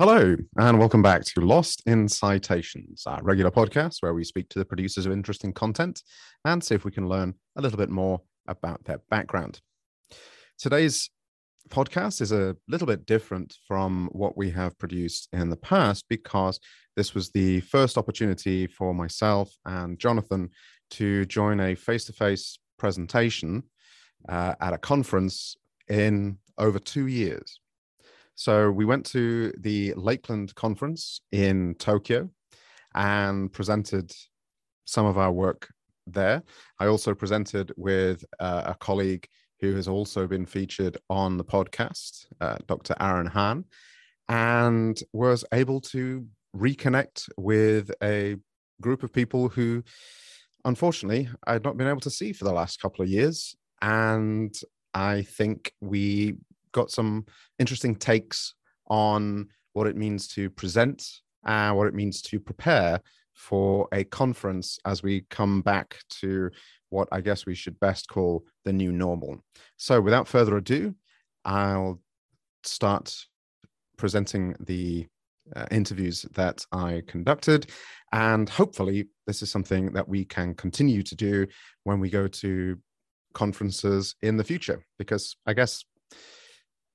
Hello, and welcome back to Lost in Citations, our regular podcast where we speak to the producers of interesting content and see if we can learn a little bit more about their background. Today's podcast is a little bit different from what we have produced in the past because this was the first opportunity for myself and Jonathan to join a face to face presentation uh, at a conference in over two years. So we went to the Lakeland conference in Tokyo and presented some of our work there. I also presented with uh, a colleague who has also been featured on the podcast, uh, Dr. Aaron Hahn, and was able to reconnect with a group of people who, unfortunately, I had not been able to see for the last couple of years. And I think we got some interesting takes on what it means to present and what it means to prepare for a conference as we come back to what I guess we should best call the new normal. So, without further ado, I'll start presenting the uh, interviews that I conducted. And hopefully, this is something that we can continue to do when we go to conferences in the future, because I guess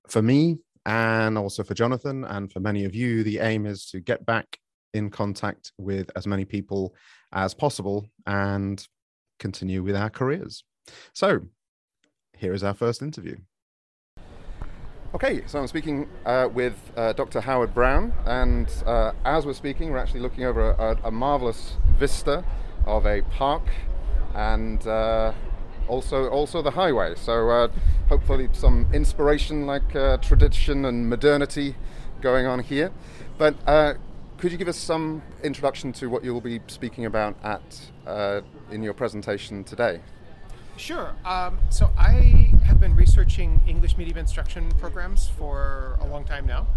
for me and also for Jonathan and for many of you, the aim is to get back in contact with as many people as possible and continue with our careers. So, here is our first interview. Okay, so I'm speaking uh, with uh, Dr. Howard Brown, and uh, as we're speaking, we're actually looking over a, a marvelous vista of a park and uh, also also the highway. So uh, hopefully some inspiration like uh, tradition and modernity going on here. But uh, could you give us some introduction to what you'll be speaking about at uh, in your presentation today? Sure. Um, so I have been researching English medium instruction programs for a long time now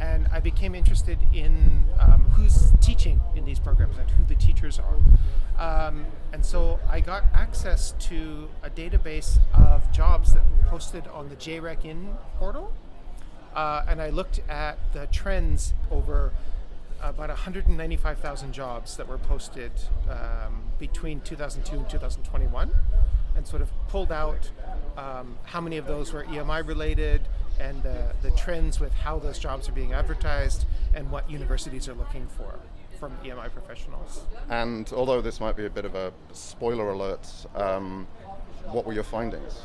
and I became interested in um, who's teaching in these programs and who the teachers are. Um, and so I got access to a database of jobs that were posted on the JREC-In portal. Uh, and I looked at the trends over about 195,000 jobs that were posted um, between 2002 and 2021 and sort of pulled out um, how many of those were EMI related, and the, the trends with how those jobs are being advertised and what universities are looking for from EMI professionals. And although this might be a bit of a spoiler alert, um, what were your findings?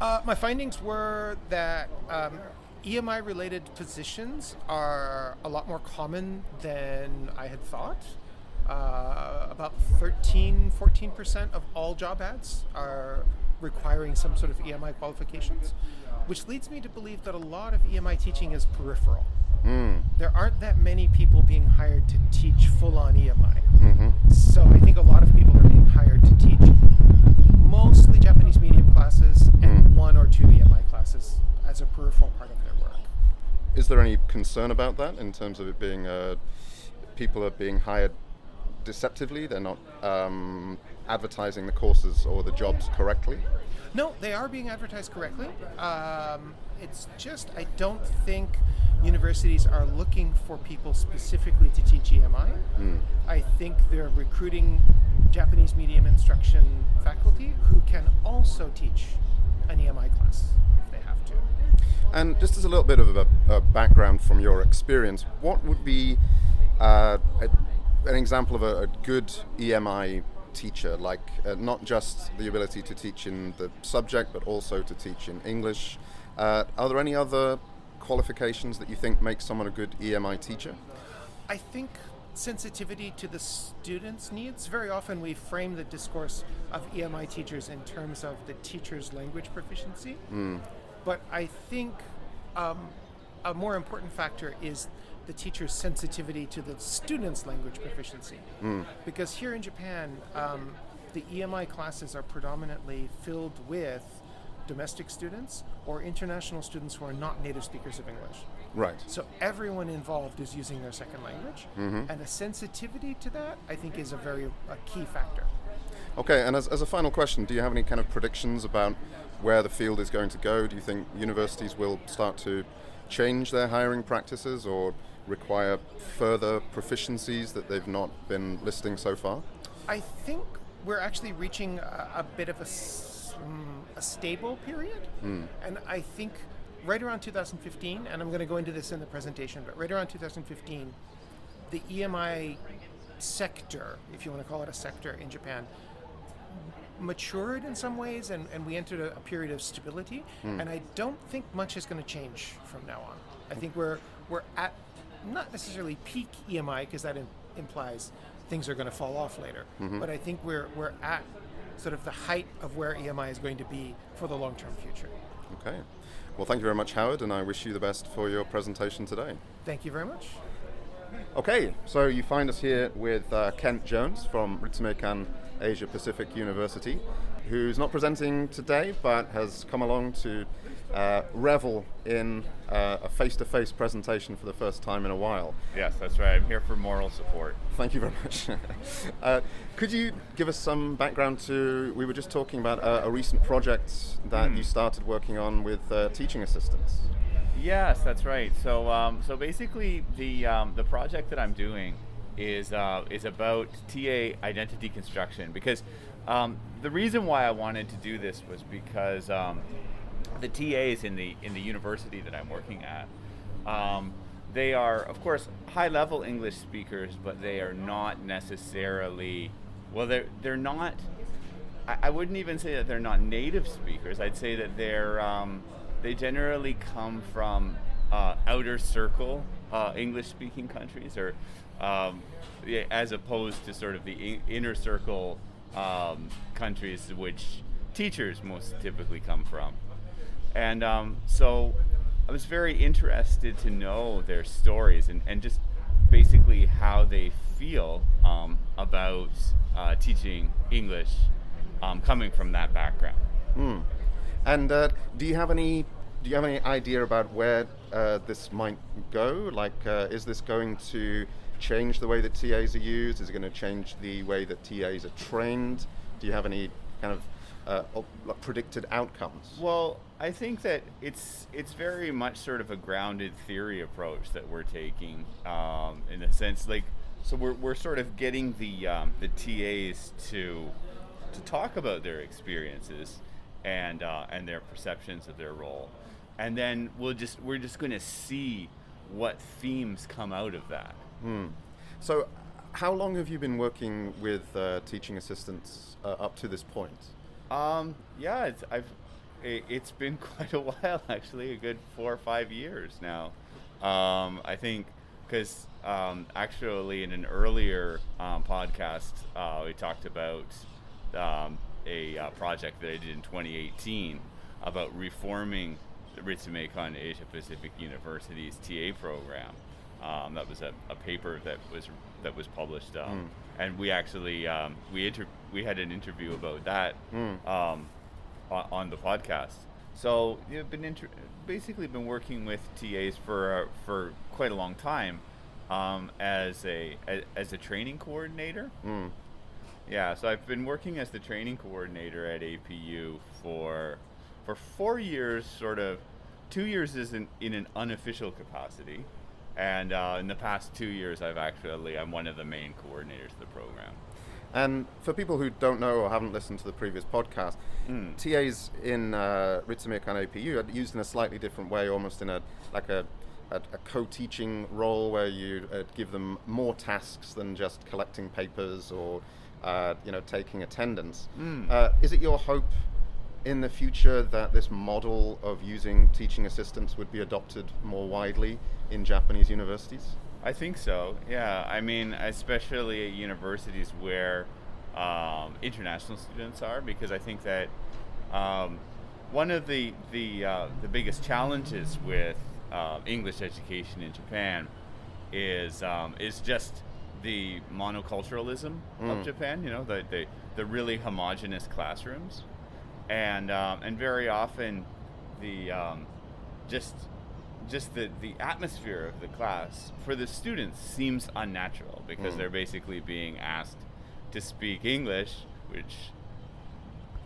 Uh, my findings were that um, EMI related positions are a lot more common than I had thought. Uh, about 13, 14% of all job ads are requiring some sort of EMI qualifications which leads me to believe that a lot of EMI teaching is peripheral. Mm. There aren't that many people being hired to teach full on EMI. Mm-hmm. So I think a lot of people are being hired to teach mostly Japanese medium classes and mm. one or two EMI classes as a peripheral part of their work. Is there any concern about that in terms of it being uh, people are being hired deceptively? They're not um, advertising the courses or the jobs correctly? No, they are being advertised correctly. Um, it's just I don't think universities are looking for people specifically to teach EMI. Mm. I think they're recruiting Japanese medium instruction faculty who can also teach an EMI class if they have to. And just as a little bit of a, a background from your experience, what would be uh, a, an example of a, a good EMI teacher, like uh, not just the ability to teach in the subject, but also to teach in English. Uh, are there any other qualifications that you think make someone a good EMI teacher? I think sensitivity to the students' needs. Very often we frame the discourse of EMI teachers in terms of the teacher's language proficiency. Mm. But I think um, a more important factor is the teacher's sensitivity to the student's language proficiency. Mm. Because here in Japan, um, the EMI classes are predominantly filled with domestic students or international students who are not native speakers of English. Right. So everyone involved is using their second language, mm-hmm. and a sensitivity to that, I think, is a very a key factor. Okay, and as, as a final question, do you have any kind of predictions about where the field is going to go? Do you think universities will start to change their hiring practices or require further proficiencies that they've not been listing so far? I think we're actually reaching a, a bit of a, um, a stable period. Mm. And I think right around 2015, and I'm going to go into this in the presentation, but right around 2015, the EMI sector, if you want to call it a sector in Japan, matured in some ways and, and we entered a, a period of stability. Mm. And I don't think much is going to change from now on. I think we're, we're at not necessarily peak EMI because that in, implies things are going to fall off later. Mm-hmm. But I think we're, we're at sort of the height of where EMI is going to be for the long term future. Okay. Well, thank you very much, Howard, and I wish you the best for your presentation today. Thank you very much. Okay, so you find us here with uh, Kent Jones from Ritsumeikan Asia Pacific University, who's not presenting today but has come along to uh, revel in uh, a face to face presentation for the first time in a while. Yes, that's right. I'm here for moral support. Thank you very much. uh, could you give us some background to? We were just talking about a, a recent project that mm. you started working on with uh, teaching assistants. Yes, that's right. So, um, so basically, the um, the project that I'm doing is uh, is about TA identity construction because um, the reason why I wanted to do this was because um, the TAs in the in the university that I'm working at, um, they are of course high level English speakers, but they are not necessarily well. They're they're not. I, I wouldn't even say that they're not native speakers. I'd say that they're um, they generally come from uh, outer circle uh, English speaking countries, or um, as opposed to sort of the inner circle um, countries which teachers most typically come from. And um, so I was very interested to know their stories and, and just basically how they feel um, about uh, teaching English um, coming from that background. Mm. And uh, do you have any do you have any idea about where uh, this might go? Like, uh, is this going to change the way that TAs are used? Is it going to change the way that TAs are trained? Do you have any kind of uh, predicted outcomes? Well, I think that it's it's very much sort of a grounded theory approach that we're taking, um, in a sense, like so we're, we're sort of getting the um, the TAs to to talk about their experiences and uh, and their perceptions of their role, and then we'll just we're just going to see what themes come out of that. Mm. So, how long have you been working with uh, teaching assistants uh, up to this point? Um, yeah, it's, I've it, has been quite a while actually, a good four or five years now. Um, I think because um, actually in an earlier um, podcast uh, we talked about um, a uh, project that I did in 2018 about reforming the Ritsumeikan Asia Pacific University's TA program. Um, that was a, a, paper that was that was published, um, mm. and we actually um, we inter- we had an interview about that mm. on, on, the podcast. So you've been inter- basically been working with TAs for uh, for quite a long time um, as a as, as, a training coordinator. Mm. Yeah, so I've been working as the training coordinator at APU for for four years, sort of. Two years is in, in an unofficial capacity, and uh, in the past two years, I've actually I'm one of the main coordinators of the program. And for people who don't know or haven't listened to the previous podcast, mm. TAs in uh, Ritsumeikan APU are used in a slightly different way, almost in a like a, a, a co-teaching role where you uh, give them more tasks than just collecting papers or uh, you know taking attendance. Mm. Uh, is it your hope in the future that this model of using teaching assistants would be adopted more widely in Japanese universities? I think so. Yeah, I mean, especially at universities where um, international students are, because I think that um, one of the the uh, the biggest challenges with uh, English education in Japan is um, is just the monoculturalism mm. of Japan. You know, the the, the really homogenous classrooms and um, and very often the um, just just the, the atmosphere of the class for the students seems unnatural because mm. they're basically being asked to speak English, which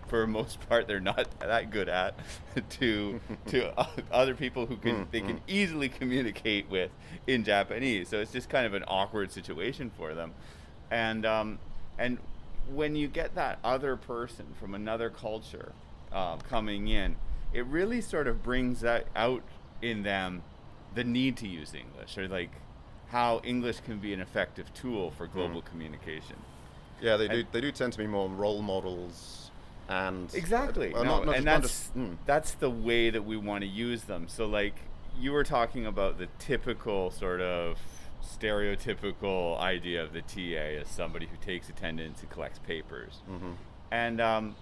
for most part they're not that good at to to other people who can they can easily communicate with in Japanese. So it's just kind of an awkward situation for them, and um, and when you get that other person from another culture uh, coming in, it really sort of brings that out in them the need to use English or like how English can be an effective tool for global communication. Yeah, they do. They do tend to be more role models, and Exactly. uh, No, not- not and that's just- mm. that's the way that we want to use them. So like you were talking about the typical sort of stereotypical idea of the TA as somebody who takes attendance and collects papers. Mhm. And um,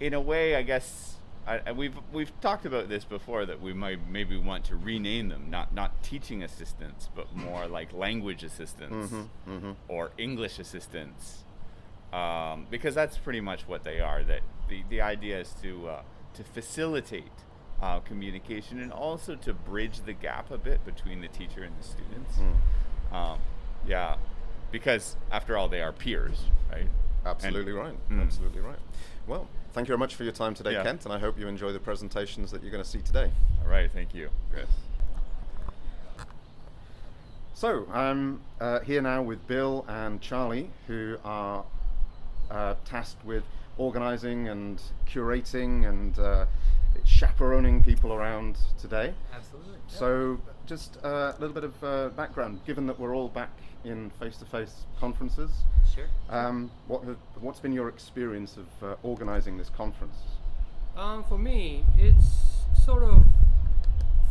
in a way, I guess I, I- we've we've talked about this before that we might maybe want to rename them, not not teaching assistants, but more like language assistants Mhm, mhm. or English assistants, um, because that's pretty much what they are. That the, the idea is to uh, to facilitate uh, communication and also to bridge the gap a bit between the teacher and the students. Mm. Um, yeah, because after all, they are peers, right? And- Absolutely right. Mm. Absolutely right. Well, thank you very much for your time today, Yeah. Kent, and I hope you enjoy the presentations that you're going to see today. All right, thank you. Chris. So I'm uh, here now with Bill and Charlie, who are uh, tasked with organising and curating and uh, chaperoning people around today. Absolutely. So, just uh, a little bit of uh, background. Given that we're all back in face-to-face conferences, Sure. um, what have, what's been your experience of uh, organising this conference? Um, for me, it's sort of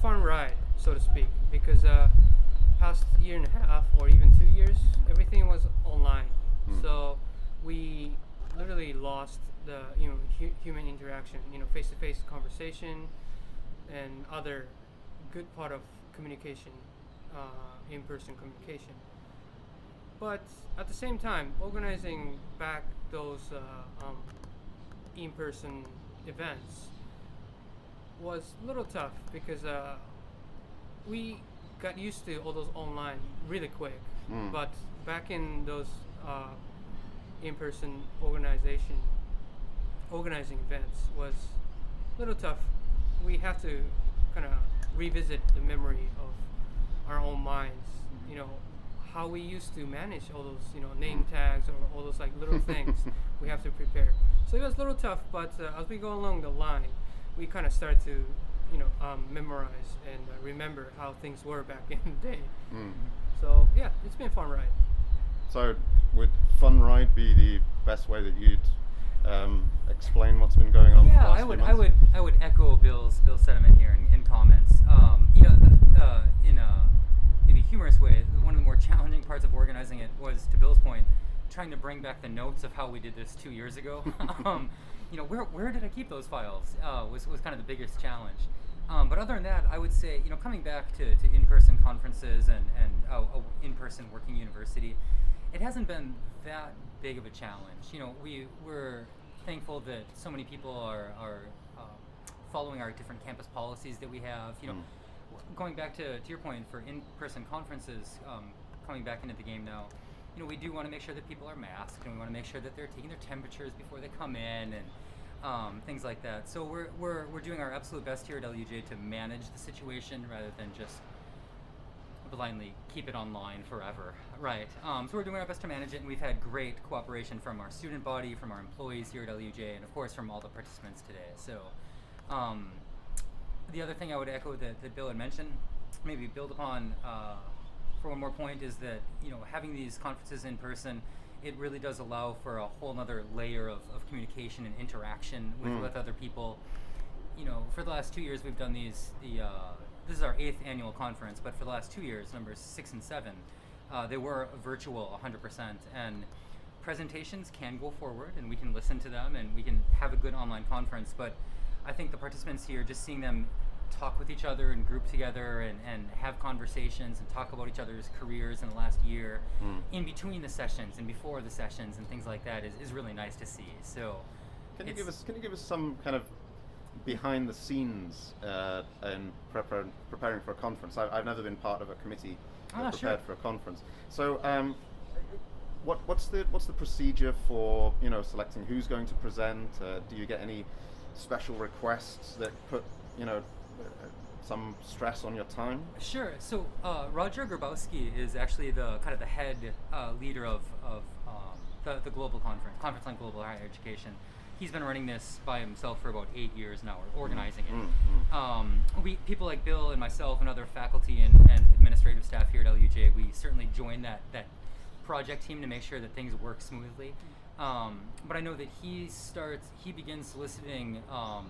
fun ride, so to speak, because uh, past year and a half or even two years, everything was online. Hmm. So we literally lost the you know hu- human interaction, you know, face-to-face conversation, and other good part of communication, uh, in-person communication. But at the same time, organizing back those uh, um, in-person events was a little tough because uh, we got used to all those online really quick. Mm. But back in those uh, in-person organization organizing events was a little tough. We have to kind of revisit the memory of our own minds. You know how we used to manage all those you know name tags or all those like little things we have to prepare. So it was a little tough, but uh, as we go along the line, we kind of start to you know um, memorize and uh, remember how things were back in the day. Mm. So yeah, it's been a fun ride. So, would Fun Ride be the best way that you'd um, explain what's been going on? for the Yeah, last I few would, I would, I would echo Bill's Bill's sentiment here in, in comments. Um, you know, uh, in a maybe humorous way, one of the more challenging parts of organizing it was, to Bill's point, trying to bring back the notes of how we did this two years ago. um, you know, where where did I keep those files? Uh, was was kind of the biggest challenge. Um, but other than that, I would say, you know, coming back to, to in-person conferences and and uh, a in-person working university, it hasn't been that big of a challenge. You know, we we're thankful that so many people are are uh, following our different campus policies that we have. You know, Mm. Going back to, to your point for in-person conferences, um, coming back into the game now. You know, we do want to make sure that people are masked, and we want to make sure that they're taking their temperatures before they come in, and um, things like that. So we're, we're, we're doing our absolute best here at LUJ to manage the situation rather than just blindly keep it online forever. Right. Um, so we're doing our best to manage it, and we've had great cooperation from our student body, from our employees here at LUJ, and of course from all the participants today. So um, the other thing I would echo that, that Bill had mentioned, maybe build upon uh, for one more point, is that you know having these conferences in person, it really does allow for a whole other layer of, of communication and interaction with, Mm. with other people. You know, for the last two years, we've done these. The uh, this is our eighth annual conference, but for the last two years, numbers six and seven, uh, they were virtual 100%. And presentations can go forward, and we can listen to them, and we can have a good online conference. But I think the participants here, just seeing them talk with each other and group together and, and have conversations and talk about each other's careers in the last year Mm. in between the sessions and before the sessions and things like that is, is really nice to see. So Can you give us Can you give us some kind of behind the scenes uh, in prepar- preparing for a conference? I, I've never been part of a committee that Ah, prepared sure. for a conference. So, um, what, what's the what's the procedure for you know selecting who's going to present? Uh, do you get any special requests that put you know some stress on your time? Sure. So uh, Roger Grabowski is actually the kind of the head uh, leader of, of um, the, the global conference, Conference on Global Higher Education. He's been running this by himself for about eight years now, or organizing it. Mm, Um, we people like Bill and myself and other faculty and, and administrative staff here at LUJ, we certainly join that that project team to make sure that things work smoothly. Um, but I know that he starts, he begins soliciting um,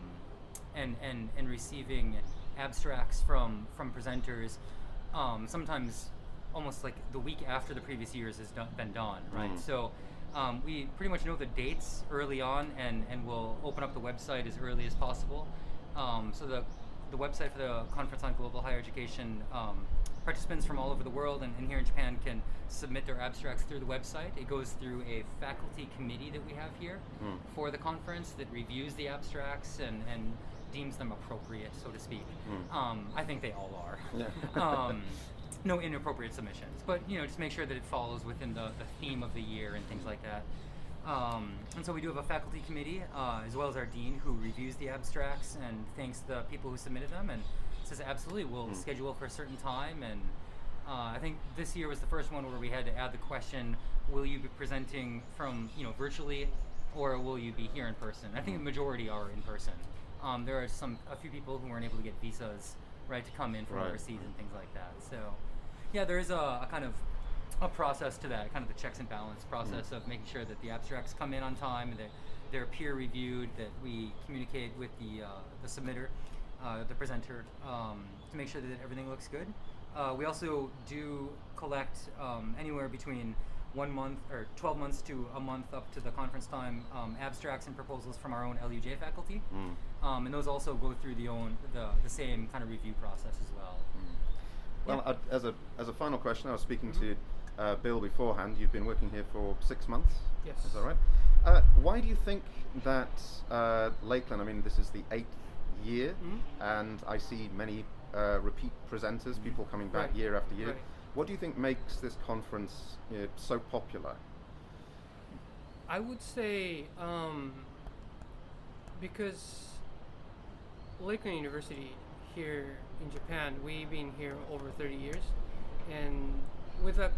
and, and, and receiving abstracts from from presenters. Um, sometimes almost like the week after the previous years has done, been done, right? Mm. So um, we pretty much know the dates early on, and, and we'll open up the website as early as possible. Um, so the the website for the Conference on Global Higher Education um, participants from all over the world and, and here in Japan can submit their abstracts through the website. It goes through a faculty committee that we have here Mm. for the conference that reviews the abstracts and, and deems them appropriate, so to speak. Mm. Um, I think they all are. Yeah. um, no inappropriate submissions, but you know, just make sure that it follows within the, the theme of the year and things like that. Um, and so we do have a faculty committee, uh, as well as our dean, who reviews the abstracts and thanks the people who submitted them and says, absolutely, we'll Mm. schedule for a certain time. And uh, I think this year was the first one where we had to add the question, will you be presenting from, you know, virtually or will you be here in person? I think the majority are in person. Um, there are some, a few people who weren't able to get visas, right, to come in from Right. overseas and things like that. So, yeah, there is a, a kind of a process to that, kind of the checks and balance process of making sure that the abstracts come in on time, that they're peer reviewed, that we communicate with the uh, the submitter, uh, the presenter, um, to make sure that everything looks good. Uh, we also do collect um, anywhere between one month or 12 months to a month up to the conference time um, abstracts and proposals from our own LUJ faculty. Mm. Um, and those also go through the own the, the same kind of review process as well. Well, Yeah. I, as a as a final question, I was speaking to uh, Bill beforehand. You've been working here for six months. Yes. Is that right? Uh, why do you think that uh, Lakeland? I mean, this is the eighth year, Mhm. and I see many uh, repeat presenters, people coming back Right. year after year. Right. What do you think makes this conference you know, so popular? I would say um, because Lakeland University here in Japan, we've been here over 30 years, and with a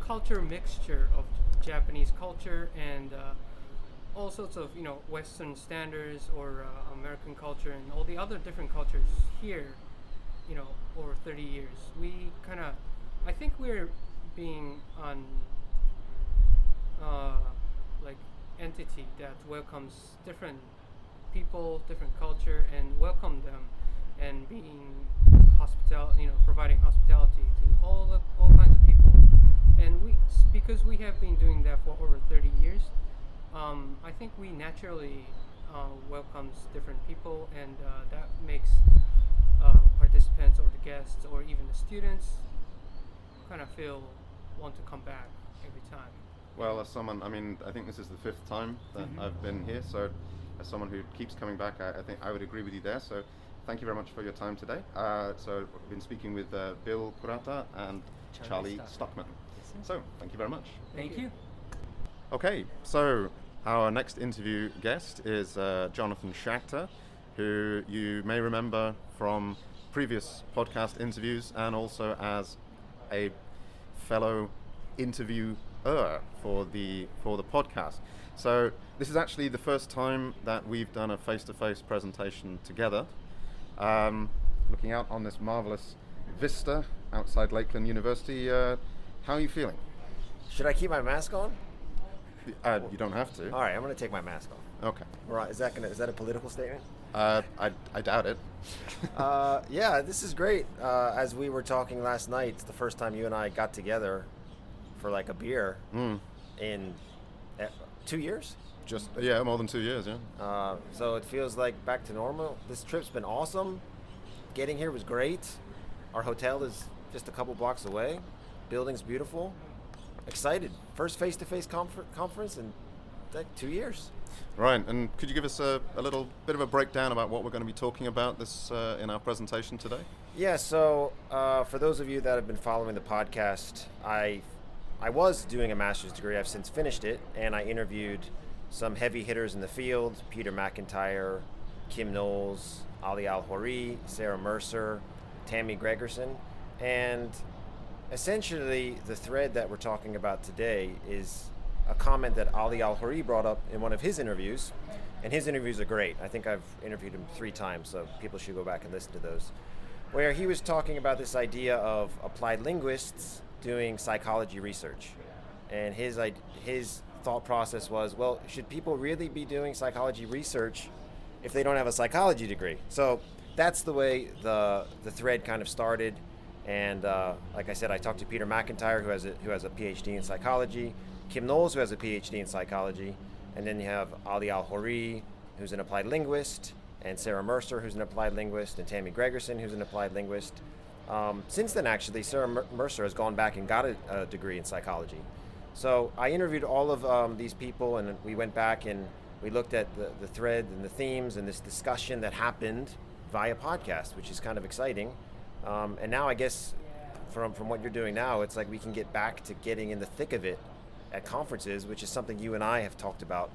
culture mixture of Japanese culture and uh, all sorts of you know Western standards or uh, American culture and all the other different cultures here, you know, over 30 years, we kind of, I think we're being on uh, like entity that welcomes different people, different culture, and welcome them, and being hospital, you know, providing hospitality to all the all kinds of people, and we because we have been doing that for over 30 years, um, I think we naturally uh, welcomes different people, and uh, that makes uh, participants or the guests or even the students kind of feel want to come back every time. Well, as someone, I mean, I think this is the fifth time that Mm-hmm. I've been here. So, as someone who keeps coming back, I, I think I would agree with you there. So, thank you very much for your time today. Uh, so, I've been speaking with uh, Bill Kurata and Charlie Charlie Stockman. Stockman. Yes. So, thank you very much. Thank, Thank you. you. Okay, so our next interview guest is uh, Jonathan Shachter, who you may remember from previous podcast interviews and also as a fellow interviewer for the for the podcast. So this is actually the first time that we've done a face-to-face presentation together. Um, looking out on this marvelous vista outside Lakeland University, uh, how are you feeling? Should I keep my mask on? Uh, you don't have to. All right, I'm going to take my mask off. Okay. Right, is that gonna is that a political statement? Uh, I, I doubt it. uh, yeah, this is great. Uh, as we were talking last night, it's the first time you and I got together for like a beer Mm, in uh, two years. just yeah, more than two years. Yeah. Uh, so it feels like back to normal. This trip's been awesome. Getting here was great. Our hotel is just a couple blocks away. Building's beautiful. Excited. First face-to-face conference in like two years. Right. And could you give us a, a little bit of a breakdown about what we're going to be talking about this uh, in our presentation today? Yeah, so uh, for those of you that have been following the podcast, I I was doing a master's degree. I've since finished it, and I interviewed some heavy hitters in the field: Peter MacIntyre, Kim Noels, Ali Al-Hoorie, Sarah Mercer, Tammy Gregersen, and essentially the thread that we're talking about today is a comment that Ali Al-Hoorie brought up in one of his interviews, and his interviews are great. I think I've interviewed him three times, so people should go back and listen to those. Where he was talking about this idea of applied linguists doing psychology research, and his his thought process was, well, should people really be doing psychology research if they don't have a psychology degree? So that's the way the the thread kind of started. And uh, like I said, I talked to Peter MacIntyre, who has a, who has a PhD in psychology, Kim Noels, who has a PhD in psychology, and then you have Ali Al-Hoorie, who's an applied linguist, and Sarah Mercer, who's an applied linguist, and Tammy Gregersen, who's an applied linguist. Um, since then, actually, Sarah Mer- Mercer has gone back and got a, a degree in psychology. So I interviewed all of um, these people, and we went back and we looked at the, the thread and the themes and this discussion that happened via podcast, which is kind of exciting. Um, and now I guess from from what you're doing now, it's like we can get back to getting in the thick of it at conferences, which is something you and I have talked about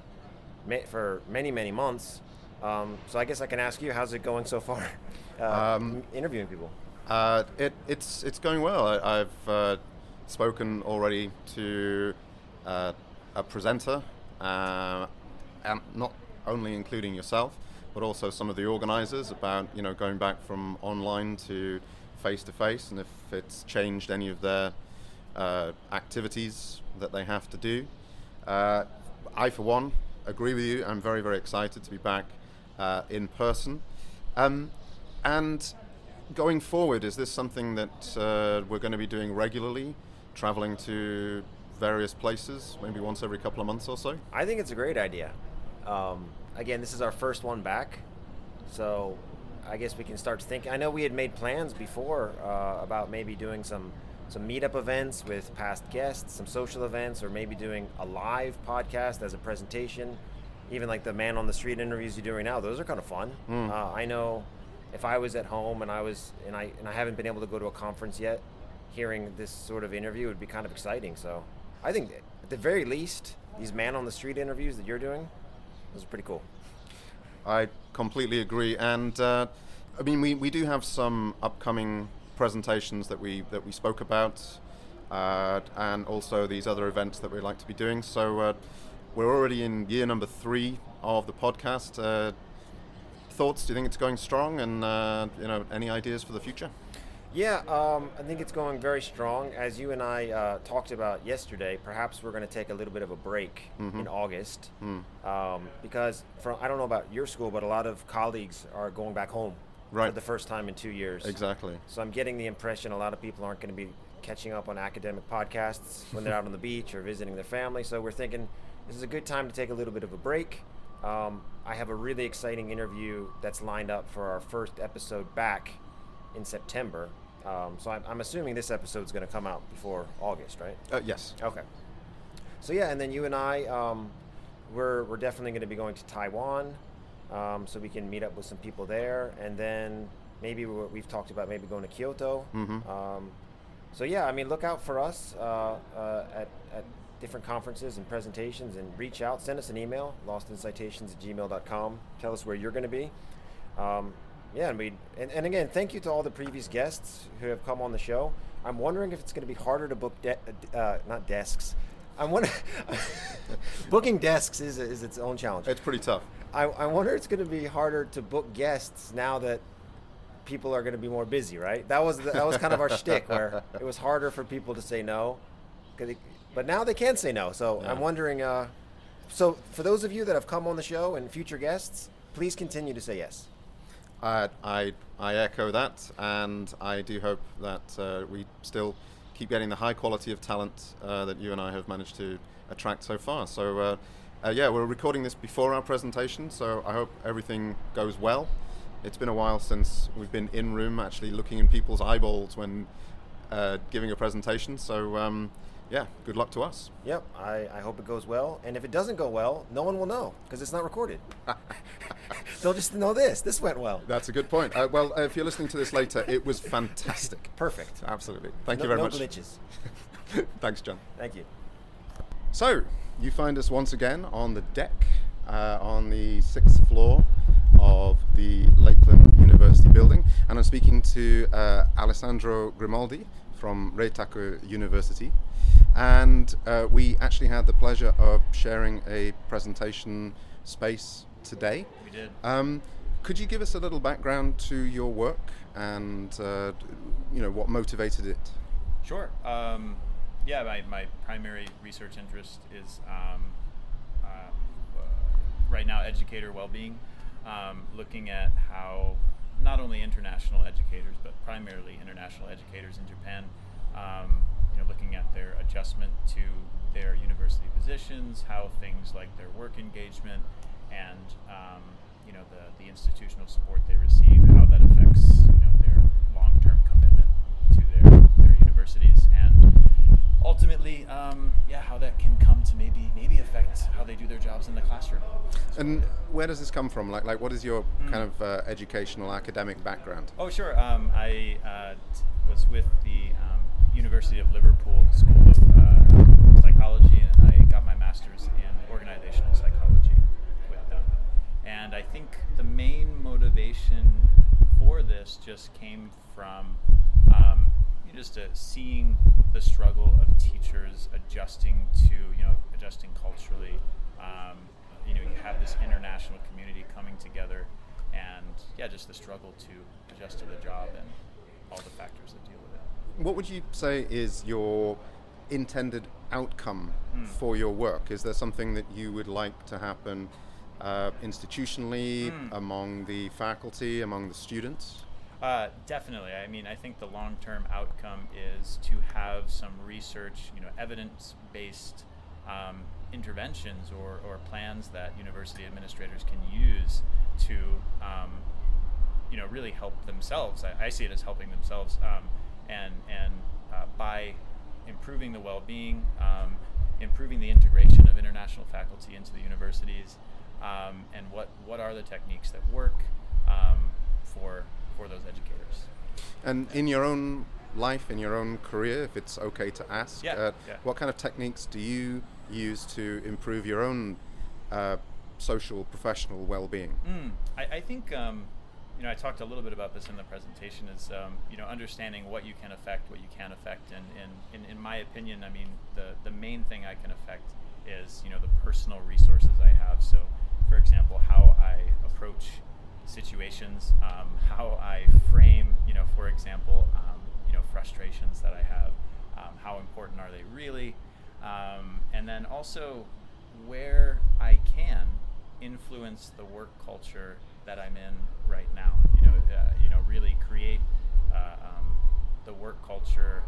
ma- for many many months. Um, so I guess I can ask you, how's it going so far? Uh, Um, interviewing people. Uh, it, it's it's going well. I, I've uh, spoken already to uh, a presenter, uh, and not only including yourself, but also some of the organisers about you know going back from online to face to face, and if it's changed any of their uh, activities that they have to do. Uh, I, for one, agree with you. I'm very very excited to be back uh, in person. Um, and going forward, is this something that uh, we're going to be doing regularly, traveling to various places, maybe once every couple of months or so? I think it's a great idea. Um, again, this is our first one back, so I guess we can start thinking. I know we had made plans before uh, about maybe doing some some meetup events with past guests, some social events, or maybe doing a live podcast as a presentation. Even like the man on the street interviews you're doing now; those are kind of fun. Mm. Uh, I know if I was at home and I was and I and I haven't been able to go to a conference yet, hearing this sort of interview would be kind of exciting. So I think at the very least, these man on the street interviews that you're doing, those are pretty cool. I completely agree, and uh, I mean we, we do have some upcoming presentations that we that we spoke about, uh, and also these other events that we'd like to be doing. So uh, we're already in year number three of the podcast. Uh, thoughts? Do you think it's going strong? And uh, you know, any ideas for the future? Yeah, um, I think it's going very strong. As you and I uh, talked about yesterday, perhaps we're going to take a little bit of a break in August Mm. um, because from I don't know about your school, but a lot of colleagues are going back home for the first time in two years. Exactly. So I'm getting the impression a lot of people aren't going to be catching up on academic podcasts when they're out on the beach or visiting their family. So we're thinking this is a good time to take a little bit of a break. Um, I have a really exciting interview that's lined up for our first episode back in September. Um, so I'm, I'm assuming this episode is going to come out before August, right? Uh, yes. Okay. So yeah, and then you and I, um, we're we're definitely going to be going to Taiwan, um, so we can meet up with some people there, and then maybe we we've talked about maybe going to Kyoto. Mhm. Um, so yeah, I mean, look out for us uh, uh, at at different conferences and presentations, and reach out, send us an email, lostincitations at gmail.com. Tell us where you're going to be. Yeah, and we and, and again, thank you to all the previous guests who have come on the show. I'm wondering if it's going to be harder to book de- uh, not desks. I'm wondering booking desks is is its own challenge. It's pretty tough. I, I wonder it's going to be harder to book guests now that people are going to be more busy, right? That was the, that was kind of our shtick, where it was harder for people to say no, but now they can say no. So Yeah. I'm wondering. Uh, so for those of you that have come on the show and future guests, please continue to say yes. I, I, I echo that, and I do hope that uh, we still keep getting the high quality of talent uh, that you and I have managed to attract so far. So, uh, uh, yeah, we're recording this before our presentation, so I hope everything goes well. It's been a while since we've been in room actually looking in people's eyeballs when uh, giving a presentation. So, um, yeah, good luck to us. Yep, I, I hope it goes well. And if it doesn't go well, no one will know because it's not recorded. They'll just know this. This went well. That's a good point. Uh, well, if you're listening to this later, it was fantastic. Perfect. Absolutely. Thank no, you very no much. glitches. Thanks, John. Thank you. So, you find us once again on the deck uh, on the sixth floor of the Lakeland University building, and I'm speaking to uh, Alessandro Grimaldi from Reitaku University. And uh, we actually had the pleasure of sharing a presentation space today. We did. Um, could you give us a little background to your work and uh, you know what motivated it? Sure. Um, yeah, my, my primary research interest is um, uh, right now educator well-being, um, looking at how not only international educators but primarily international educators in Japan, um, you know, looking at their adjustment to their university positions, how things like their work engagement and um, you know the, the institutional support they receive, how that affects you know their long-term commitment to their their universities, and ultimately, um, yeah, how that can come to maybe maybe affect how they do their jobs in the classroom. And where does this come from? Like, like what is your kind of uh, educational academic background? Oh, sure. Um, I uh, was with the um, University of Liverpool School of uh, Psychology, and I got my master's in organizational psychology with them. And I think the main motivation for this just came from um, just uh, seeing the struggle of teachers adjusting to, you know, adjusting culturally. Um, you know, you have this international community coming together, and yeah, just the struggle to adjust to the job and all the factors that deal with it. What would you say is your intended outcome Hmm. for your work? Is there something that you would like to happen uh, institutionally, Hmm. among the faculty, among the students? Uh, definitely. I mean, I think the long-term outcome is to have some research, you know, evidence-based um, interventions or, or plans that university administrators can use to, um, you know, really help themselves. I, I see it as helping themselves, um, and and uh, by improving the well-being, um, improving the integration of international faculty into the universities, um, and what what are the techniques that work um, for for those educators. And in your own life, in your own career, if it's okay to ask, Yeah, uh, yeah. what kind of techniques do you use to improve your own uh, social, professional well-being? Mm, I, I think um, you know I talked a little bit about this in the presentation. Is um, you know understanding what you can affect, what you can't affect, and, and, and in my opinion, I mean the the main thing I can affect is you know the personal resources I have. So, for example, how I approach situations, um, how I frame, you know, for example, um, you know, frustrations that I have, um, how important are they really, um, and then also where I can influence the work culture that I'm in right now. You know, uh, you know, really create uh, um, the work culture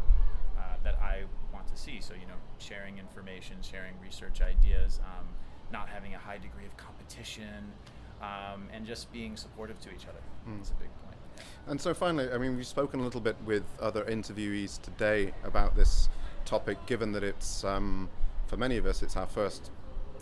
uh, that I want to see. So, you know, sharing information, sharing research ideas, um, not having a high degree of competition, um, and just being supportive to each other. That's a big point. Yeah. And so finally, I mean, we've spoken a little bit with other interviewees today about this topic, given that it's, um, for many of us, it's our first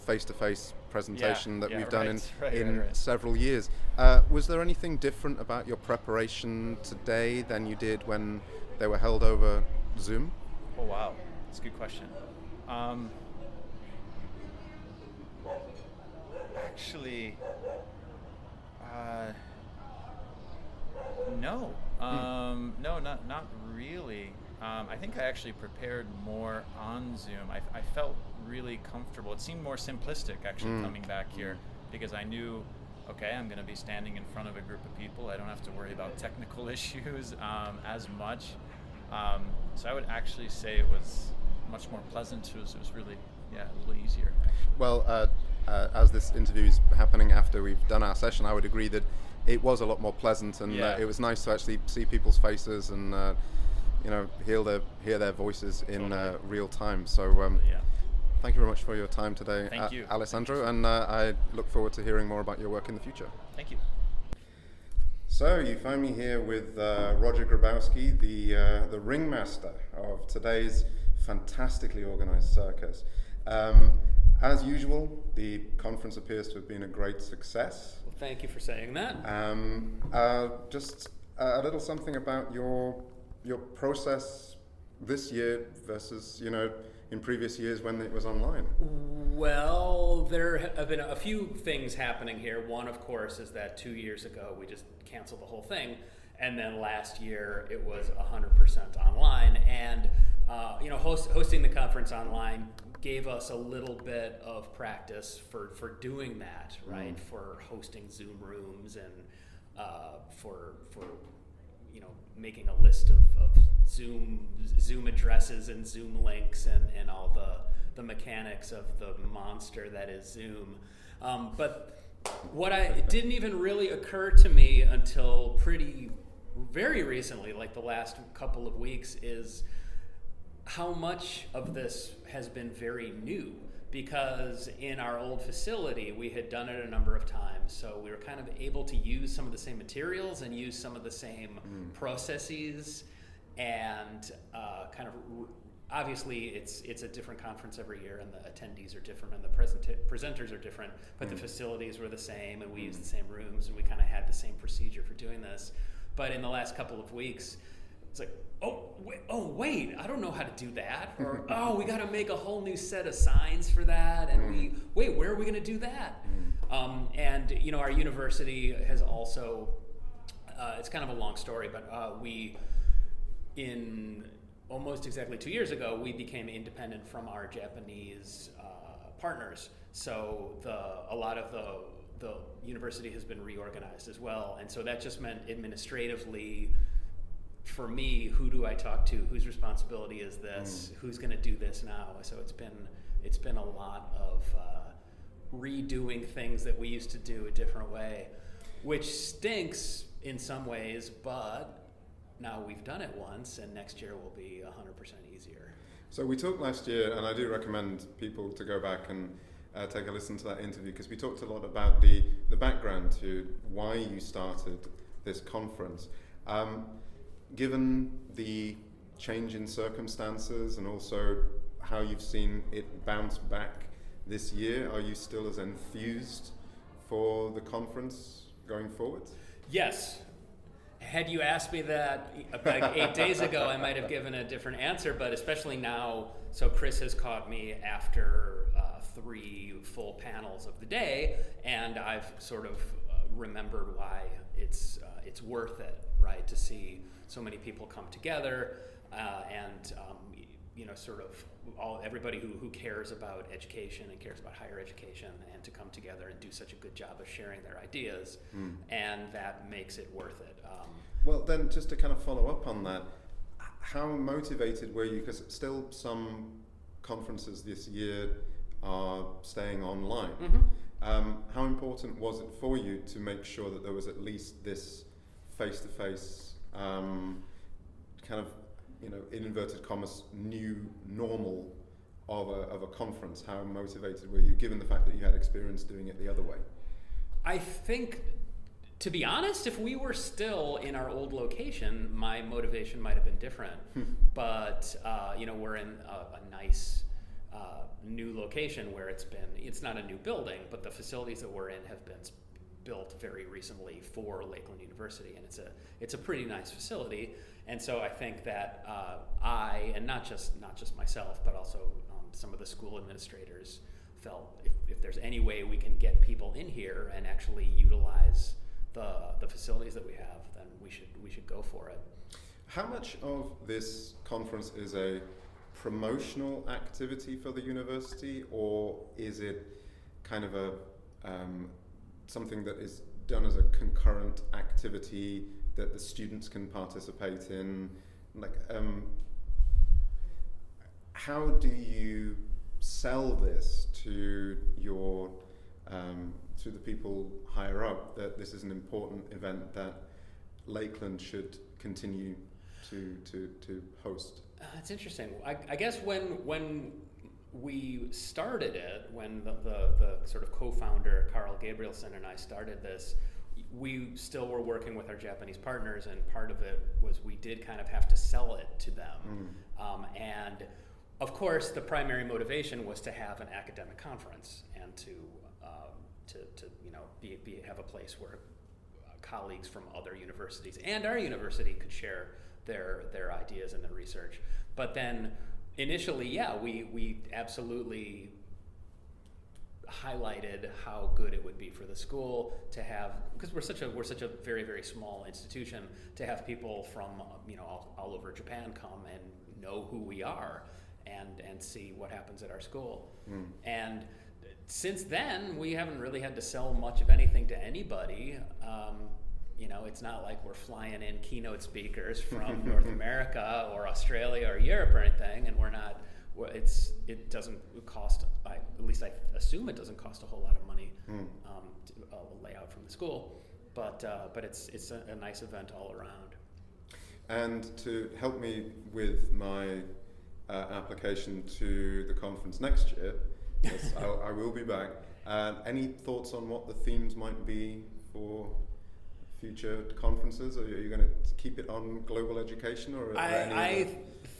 face-to-face presentation that yeah, we've done in, right, right, in right, right. several years. Uh, was there anything different about your preparation today than you did when they were held over Zoom? Oh wow, that's a good question. Um, actually, uh, no, um, no, not not really. Um, I think I actually prepared more on Zoom. I, I felt really comfortable. It seemed more simplistic actually Mm. coming back here because I knew, okay, I'm going to be standing in front of a group of people. I don't have to worry about technical issues um, as much. Um, so I would actually say it was much more pleasant. It was, it was really, yeah, a little easier. Actually. Well, uh, uh, as this interview is happening after we've done our session, I would agree that it was a lot more pleasant, and Yeah. uh, it was nice to actually see people's faces and uh, you know hear their hear their voices in uh, Totally. real time. So um, yeah. thank you very much for your time today, Thank uh, you. Alessandro, and uh, I look forward to hearing more about your work in the future. Thank you. So you find me here with uh, Roger Grabowski, the uh, the ringmaster of today's fantastically organised circus. Um, as usual, the conference appears to have been a great success. Well, thank you for saying that. Um, uh, just a little something about your your process this year versus you know in previous years when it was online? Well, there have been a few things happening here. One, of course, is that two years ago we just canceled the whole thing, and then last year it was 100% online. And uh, you know, host, hosting the conference online gave us a little bit of practice for for doing that, right? For hosting Zoom rooms and uh, for for you know making a list of, of Zoom Zoom addresses and Zoom links and, and all the the mechanics of the monster that is Zoom. Um, but what I it didn't even really occur to me until pretty very recently, like the last couple of weeks, is how much of this has been very new because in our old facility we had done it a number of times. So we were kind of able to use some of the same materials and use some of the same mm. processes and uh, kind of obviously it's it's a different conference every year and the attendees are different and the present- presenters are different but the mm. facilities were the same and we used mm. the same rooms and we kind of had the same procedure for doing this. But in the last couple of weeks it's like oh wait, oh wait i don't know how to do that or oh we got to make a whole new set of signs for that and we wait where are we going to do that um, and you know our university has also uh, it's kind of a long story but uh, we in almost exactly two years ago, we became independent from our Japanese uh, partners. So the a lot of the the university has been reorganized as well, and so that just meant administratively. For me, who do I talk to? Whose responsibility is this? Who's going to do this now? So it's been it's been a lot of uh, redoing things that we used to do a different way, which stinks in some ways, but now we've done it once, and next year will be 100% easier. So we talked last year, and I do recommend people to go back and uh, take a listen to that interview because we talked a lot about the, the background to why you started this conference. Um, given the change in circumstances and also how you've seen it bounce back this year, are you still as enthused for the conference going forward? Yes. Had you asked me that like eight days ago, I might have given a different answer, but especially now, so Chris has caught me after uh, three full panels of the day, and I've sort of uh, remembered why it's, uh, it's worth it, right, to see so many people come together uh, and um, you know, sort of all everybody who, who cares about education and cares about higher education, and to come together and do such a good job of sharing their ideas, and that makes it worth it. Um, Well, then, just to kind of follow up on that, how motivated were you? Because still some conferences this year are staying online. Um, how important was it for you to make sure that there was at least this face-to-face um, kind of, you know, in inverted commas, new normal of a, of a conference? How motivated were you, given the fact that you had experience doing it the other way? I think, to be honest, if we were still in our old location, my motivation might have been different. but uh, you know, we're in a, a nice uh, new location where it's been. It's not a new building, but the facilities that we're in have been built very recently for Lakeland University, and it's a it's a pretty nice facility. And so I think that uh, I, and not just not just myself, but also um, some of the school administrators felt if, if there's any way we can get people in here and actually utilize the the facilities that we have, then we should we should go for it. How much of this conference is a promotional activity for the university, or is it kind of a um, something that is done as a concurrent activity that the students can participate in? Like, um, how do you sell this to your um, to the people higher up that this is an important event that Lakeland should continue to to, to host? Uh, That's interesting. I, I guess when when we started it, when the, the, the sort of co-founder Carl Gabrielson and I started this, we still were working with our Japanese partners, and part of it was we did kind of have to sell it to them. Um, and of course, the primary motivation was to have an academic conference and to um, to, to you know be, be have a place where colleagues from other universities and our university could share their their ideas and their research. But then initially, yeah, we we absolutely highlighted how good it would be for the school to have because we're such a we're such a very very small institution to have people from you know all, all over Japan come and know who we are and and see what happens at our school Mm. and since then we haven't really had to sell much of anything to anybody um, you know it's not like we're flying in keynote speakers from North America or Australia or Europe or anything and we're not it's it doesn't cost. I, at least I assume it doesn't cost a whole lot of money Mm. um, to uh, lay out from the school, but uh, but it's it's a, a nice event all around. And to help me with my uh, application to the conference next year, yes, I, I will be back. Um, any thoughts on what the themes might be for future conferences? Are you, are you going to keep it on global education, or I, I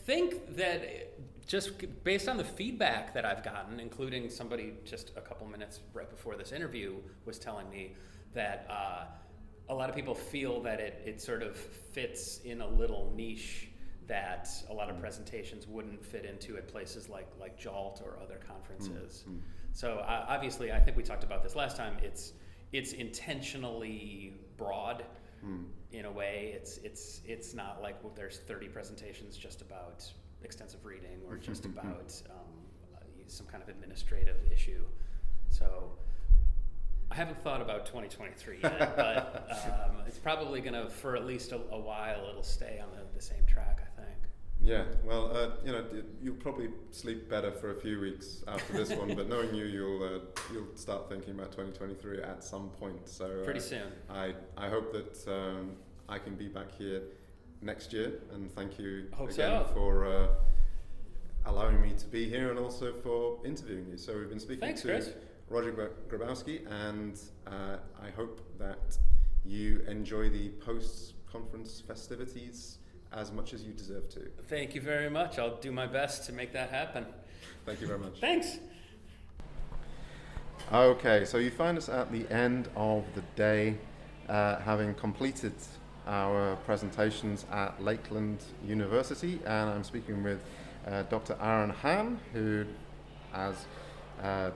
think that just based on the feedback that I've gotten, including somebody just a couple minutes right before this interview was telling me that uh, a lot of people feel that it, it sort of fits in a little niche that a lot of presentations wouldn't fit into at places like, like JALT or other conferences. Mm, mm. So uh, obviously, I think we talked about this last time. It's it's intentionally broad Mm. in a way. It's it's it's not like well, there's 30 presentations just about extensive reading or just about um, some kind of administrative issue. So I haven't thought about 2023 yet, but um, it's probably going to, for at least a, a while, it'll stay on the, the same track. Yeah, well, uh, you know, you'll probably sleep better for a few weeks after this one, but knowing you, you'll uh, you'll start thinking about 2023 at some point. So uh, Pretty soon. I I hope that um, I can be back here next year, and thank you again so. for uh, allowing me to be here and also for interviewing you. So we've been speaking Thanks, to Chris. Roger Grabowski, and uh, I hope that you enjoy the post-conference festivities as much as you deserve to. Thank you very much. I'll do my best to make that happen. Thank you very much. Thanks. Okay, so you find us at the end of the day, uh, having completed our presentations at Lakeland University, and I'm speaking with uh, Dr. Aaron Hahn, who, as uh,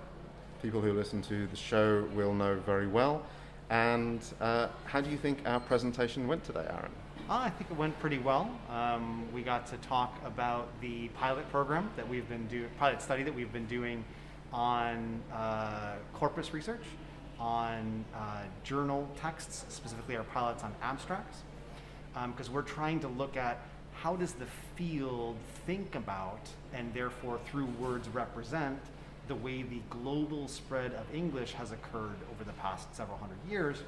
people who listen to the show will know very well. And uh, how do you think our presentation went today, Aaron? Uh, I think it went pretty well. Um, we got to talk about the pilot program that we've been doing, pilot study that we've been doing on uh, corpus research, on uh, journal texts, specifically our pilots on abstracts, because we're trying to look at how does the field think about and therefore through words represent the way the global spread of English has occurred over the past several hundred years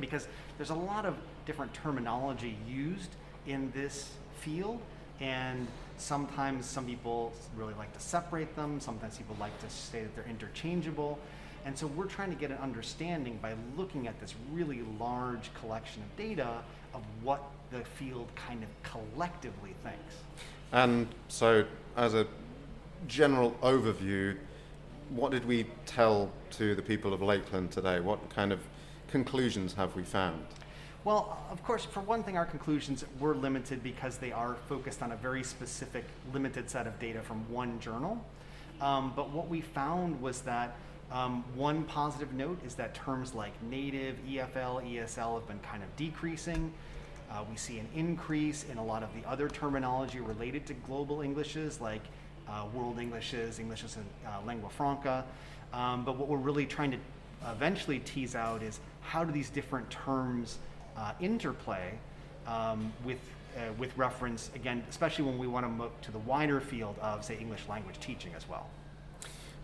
because there's a lot of different terminology used in this field and sometimes some people really like to separate them sometimes people like to say that they're interchangeable and so we're trying to get an understanding by looking at this really large collection of data of what the field kind of collectively thinks And so, as a general overview, what did we tell to the people of Lakeland today? What kind of conclusions have we found? Well, of course, for one thing, our conclusions were limited because they are focused on a very specific, limited set of data from one journal. Um, but what we found was that um, one positive note is that terms like native, EFL, ESL have been kind of decreasing. Uh, we see an increase in a lot of the other terminology related to global Englishes, like uh, world Englishes, Englishes in uh, lingua franca. Um, but what we're really trying to eventually tease out is how do these different terms uh, interplay um, with, uh, with reference, again, especially when we want to look to the wider field of, say, English language teaching as well.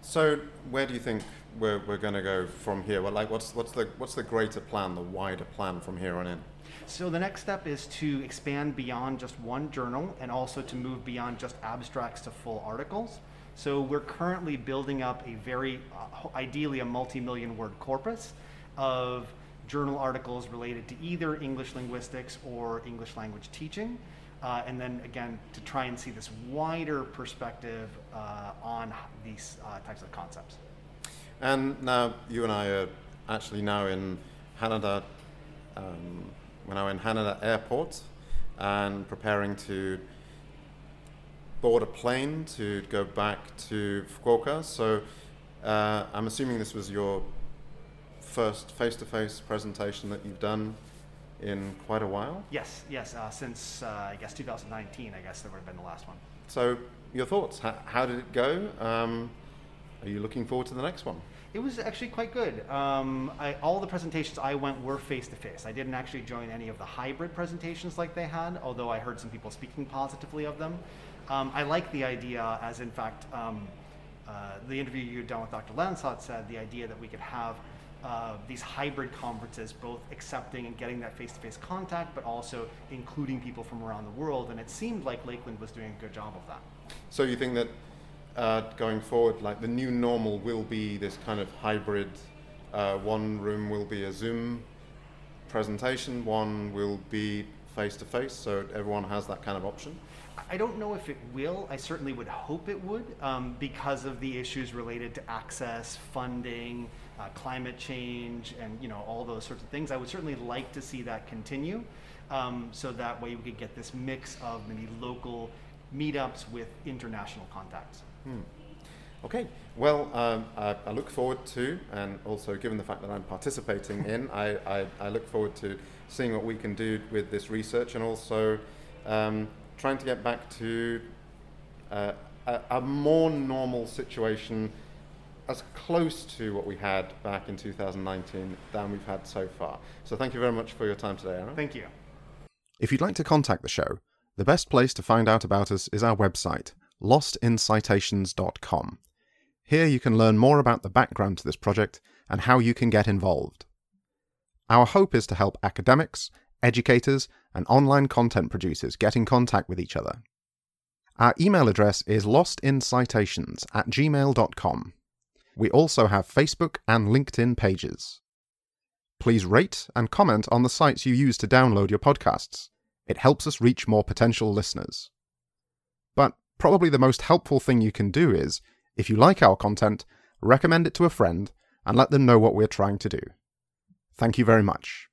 So, where do you think we're, we're going to go from here? Well, like, what's, what's, the, what's the greater plan, the wider plan from here on in? So the next step is to expand beyond just one journal and also to move beyond just abstracts to full articles. So we're currently building up a very, uh, ideally a multi-million word corpus of journal articles related to either English linguistics or English language teaching. Uh, and then again, to try and see this wider perspective uh, on these uh, types of concepts. And now you and I are actually now in Haneda, um, we're now in Haneda Airport, and preparing to board a plane to go back to Fukuoka. So uh, I'm assuming this was your first face-to-face presentation that you've done in quite a while. Yes, yes. Uh, since uh, I guess 2019, I guess that would have been the last one. So your thoughts? How, how did it go? Um, are you looking forward to the next one? It was actually quite good. Um, I, all the presentations I went were face to face. I didn't actually join any of the hybrid presentations like they had, although I heard some people speaking positively of them. Um, I like the idea, as in fact, um, uh, the interview you done with Dr. Lansot said, the idea that we could have uh, these hybrid conferences, both accepting and getting that face-to-face contact, but also including people from around the world. And it seemed like Lakeland was doing a good job of that. So you think that uh, going forward, like the new normal will be this kind of hybrid. Uh, one room will be a Zoom presentation, one will be face to face, so everyone has that kind of option. I don't know if it will. I certainly would hope it would, um, because of the issues related to access, funding, uh, climate change, and you know all those sorts of things. I would certainly like to see that continue, um, so that way we could get this mix of maybe local meetups with international contacts. Hmm. Okay, well, um, I, I, look forward to, and also given the fact that I'm participating in, I, I, I, look forward to seeing what we can do with this research and also um, trying to get back to uh, a, a, more normal situation as close to what we had back in 2019 than we've had so far. So thank you very much for your time today, Aaron. Thank you. If you'd like to contact the show, the best place to find out about us is our website, lostincitations.com. Here you can learn more about the background to this project and how you can get involved. Our hope is to help academics, educators, and online content producers get in contact with each other. Our email address is lostincitations at gmail.com. We also have Facebook and LinkedIn pages. Please rate and comment on the sites you use to download your podcasts. It helps us reach more potential listeners. But probably the most helpful thing you can do is, if you like our content, recommend it to a friend and let them know what we're trying to do. Thank you very much.